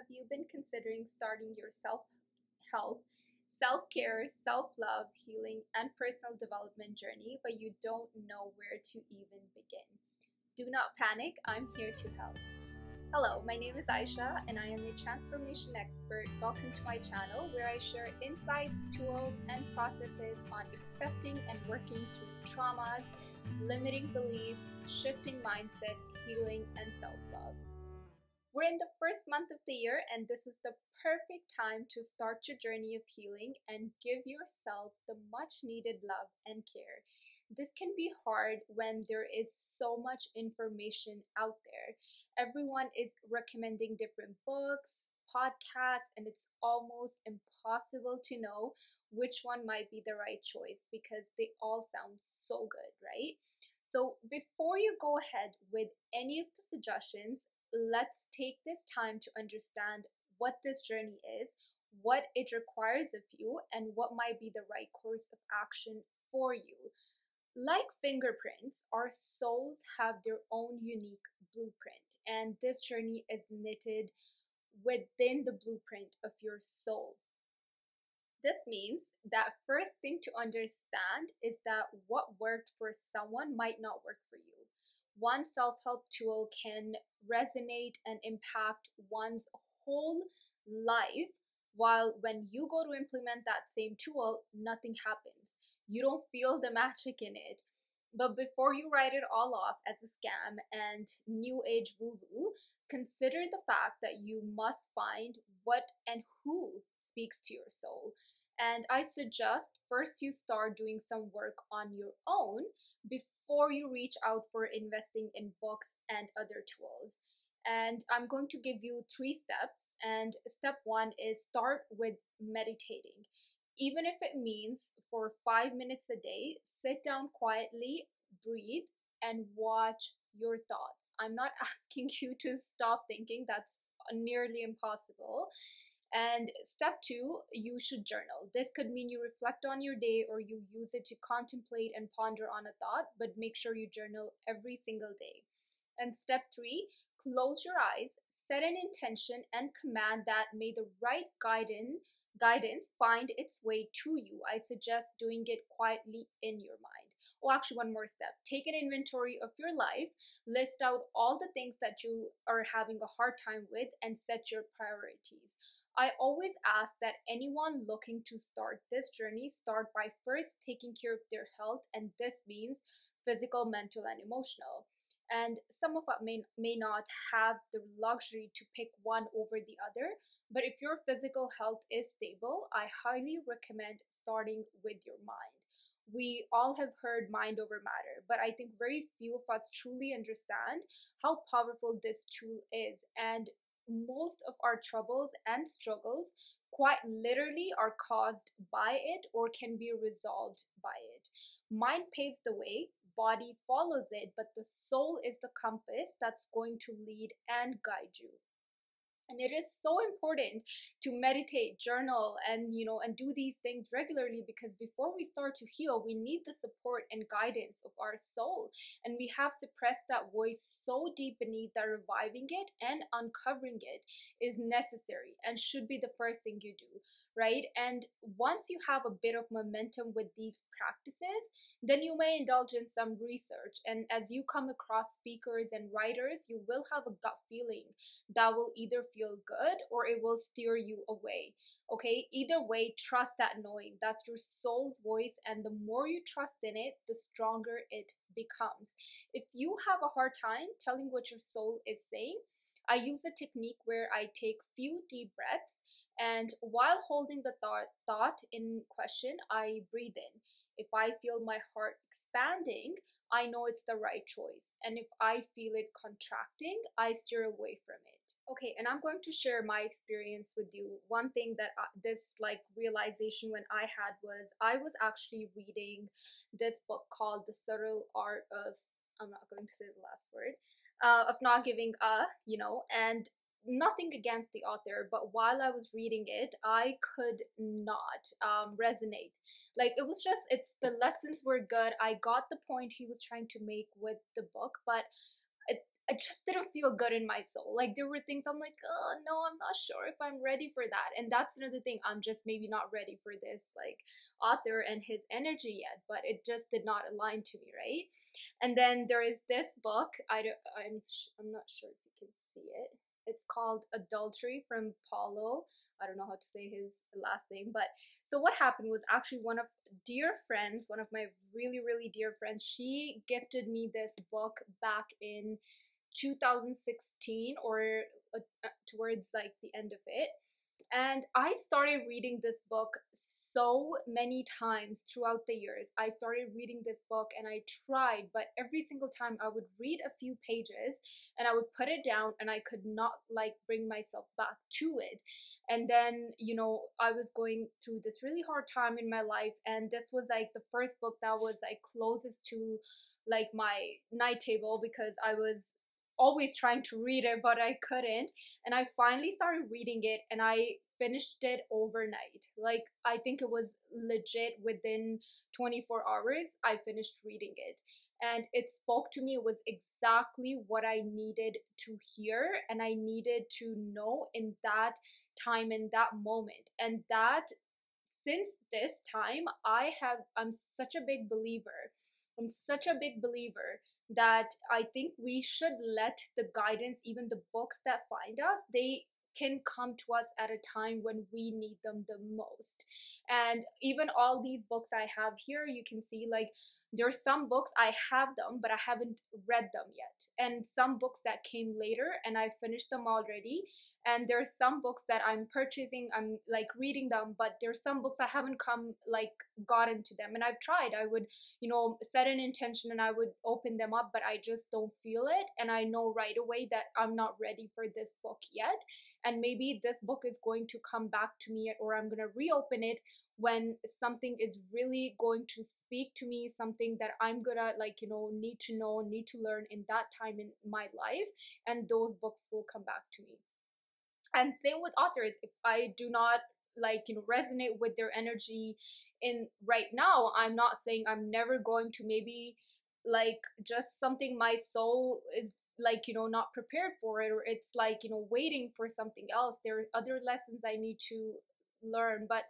have you been considering starting your self help, self care, self love, healing, and personal development journey, but you don't know where to even begin? Do not panic, I'm here to help. Hello, my name is Aisha and I am a transformation expert. Welcome to my channel where I share insights, tools, and processes on accepting and working through traumas, limiting beliefs, shifting mindset, healing, and self love. We're in the first month of the year, and this is the perfect time to start your journey of healing and give yourself the much needed love and care. This can be hard when there is so much information out there. Everyone is recommending different books, podcasts, and it's almost impossible to know which one might be the right choice because they all sound so good, right? So, before you go ahead with any of the suggestions, let's take this time to understand what this journey is, what it requires of you, and what might be the right course of action for you. Like fingerprints, our souls have their own unique blueprint, and this journey is knitted within the blueprint of your soul. This means that first thing to understand is that what worked for someone might not work for you one self help tool can resonate and impact one's whole life. While when you go to implement that same tool, nothing happens. You don't feel the magic in it. But before you write it all off as a scam and new age woo woo, consider the fact that you must find what and who speaks to your soul. And I suggest first you start doing some work on your own before you reach out for investing in books and other tools. And I'm going to give you three steps. And step one is start with meditating. Even if it means for five minutes a day, sit down quietly, breathe, and watch your thoughts. I'm not asking you to stop thinking, that's nearly impossible. And step two, you should journal. This could mean you reflect on your day or you use it to contemplate and ponder on a thought, but make sure you journal every single day. And step three, close your eyes, set an intention, and command that may the right guidance guidance find its way to you. I suggest doing it quietly in your mind. Oh, actually, one more step. Take an inventory of your life, list out all the things that you are having a hard time with, and set your priorities. I always ask that anyone looking to start this journey start by first taking care of their health, and this means physical, mental, and emotional. And some of us may, may not have the luxury to pick one over the other, but if your physical health is stable, I highly recommend starting with your mind. We all have heard mind over matter, but I think very few of us truly understand how powerful this tool is. And most of our troubles and struggles quite literally are caused by it or can be resolved by it. Mind paves the way, body follows it, but the soul is the compass that's going to lead and guide you and it is so important to meditate journal and you know and do these things regularly because before we start to heal we need the support and guidance of our soul. And we have suppressed that voice so deep beneath that reviving it and uncovering it is necessary and should be the first thing you do right? And once you have a bit of momentum with these practices then you may indulge in some research. And as you come across speakers and writers you will have a gut feeling that will either feel feel good or it will steer you away. Okay, either way, trust that knowing. That's your soul's voice, and the more you trust in it, the stronger it becomes. If you have a hard time telling what your soul is saying, I use a technique where I take few deep breaths and while holding the thought, thought in question, I breathe in. If I feel my heart expanding, I know it's the right choice. And if I feel it contracting, I steer away from it. Okay, and I'm going to share my experience with you. One thing that I, this like realization when I had was I was actually reading this book called The Subtle Art of I'm not going to say the last word uh, of not giving a you know and nothing against the author but while i was reading it i could not um, resonate like it was just it's the lessons were good i got the point he was trying to make with the book but it, I just didn't feel good in my soul. Like there were things I'm like, oh no, I'm not sure if I'm ready for that. And that's another thing. I'm just maybe not ready for this like author and his energy yet. But it just did not align to me, right? And then there is this book. I don't, I'm I'm not sure if you can see it. It's called Adultery from Paulo. I don't know how to say his last name, but so what happened was actually one of dear friends, one of my really really dear friends, she gifted me this book back in 2016 or uh, uh, towards like the end of it and I started reading this book so many times throughout the years. I started reading this book and I tried, but every single time I would read a few pages and I would put it down and I could not like bring myself back to it. And then, you know, I was going through this really hard time in my life and this was like the first book that was like closest to like my night table because I was always trying to read it, but I couldn't. And I finally started reading it and I finished it overnight. Like, I think it was legit within 24 hours, I finished reading it. And it spoke to me, it was exactly what I needed to hear and I needed to know in that time, in that moment. And that, since this time, I have, I'm such a big believer. I'm such a big believer that I think we should let the guidance, even the books that find us, they can come to us at a time when we need them the most. And even all these books I have here, you can see like there's some books I have them, but I haven't read them yet. And some books that came later and I finished them already. And there's some books that I'm purchasing, I'm like reading them, but there's some books I haven't come like got into them. And I've tried. I would, you know, set an intention and I would open them up, but I just don't feel it. And I know right away that I'm not ready for this book yet. And maybe this book is going to come back to me or I'm going to reopen it when something is really going to speak to me something that i'm gonna like you know need to know need to learn in that time in my life and those books will come back to me. And same with authors if i do not like you know resonate with their energy in right now i'm not saying i'm never going to maybe like just something my soul is like you know not prepared for it or it's like you know waiting for something else. There are other lessons i need to learn but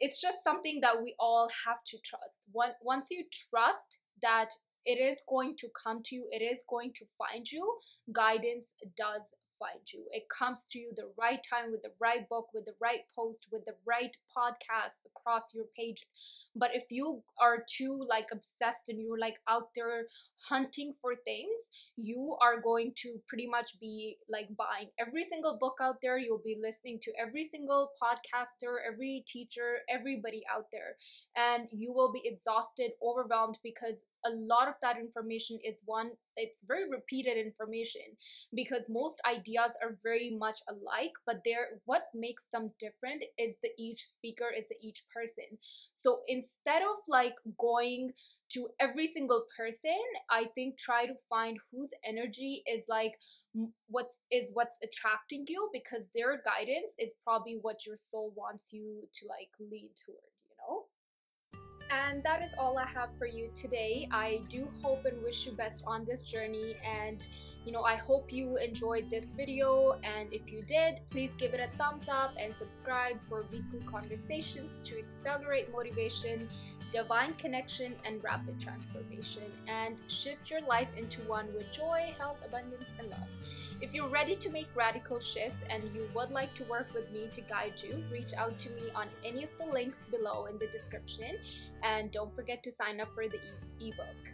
it's just something that we all have to trust. Once you trust that it is going to come to you, it is going to find you, guidance does It comes to you the right time with the right book, with the right post, with the right podcast across your page. But if you are too like obsessed and you're like out there hunting for things, you are going to pretty much be like buying every single book out there. You'll be listening to every single podcaster, every teacher, everybody out there. And you will be exhausted, overwhelmed because a lot of that information is one, it's very repeated information because most ideas are very much alike, but they're what makes them different is the each speaker, is the each person. So instead of like going to every single person, I think try to find whose energy is like what's is what's attracting you because their guidance is probably what your soul wants you to like lean toward and that is all I have for you today. I do hope and wish you best on this journey. And you know I hope you enjoyed this video. And if you did please give it a thumbs up and subscribe for weekly conversations to accelerate motivation divine connection and rapid transformation. And shift your life into one with joy health abundance and love if you're ready to make radical shifts and you would like to work with me to guide you, reach out to me on any of the links below in the description. And don't forget to sign up for the e- ebook.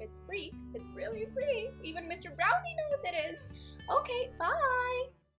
It's free. It's really free. Even Mr. Brownie knows it is. Okay, bye.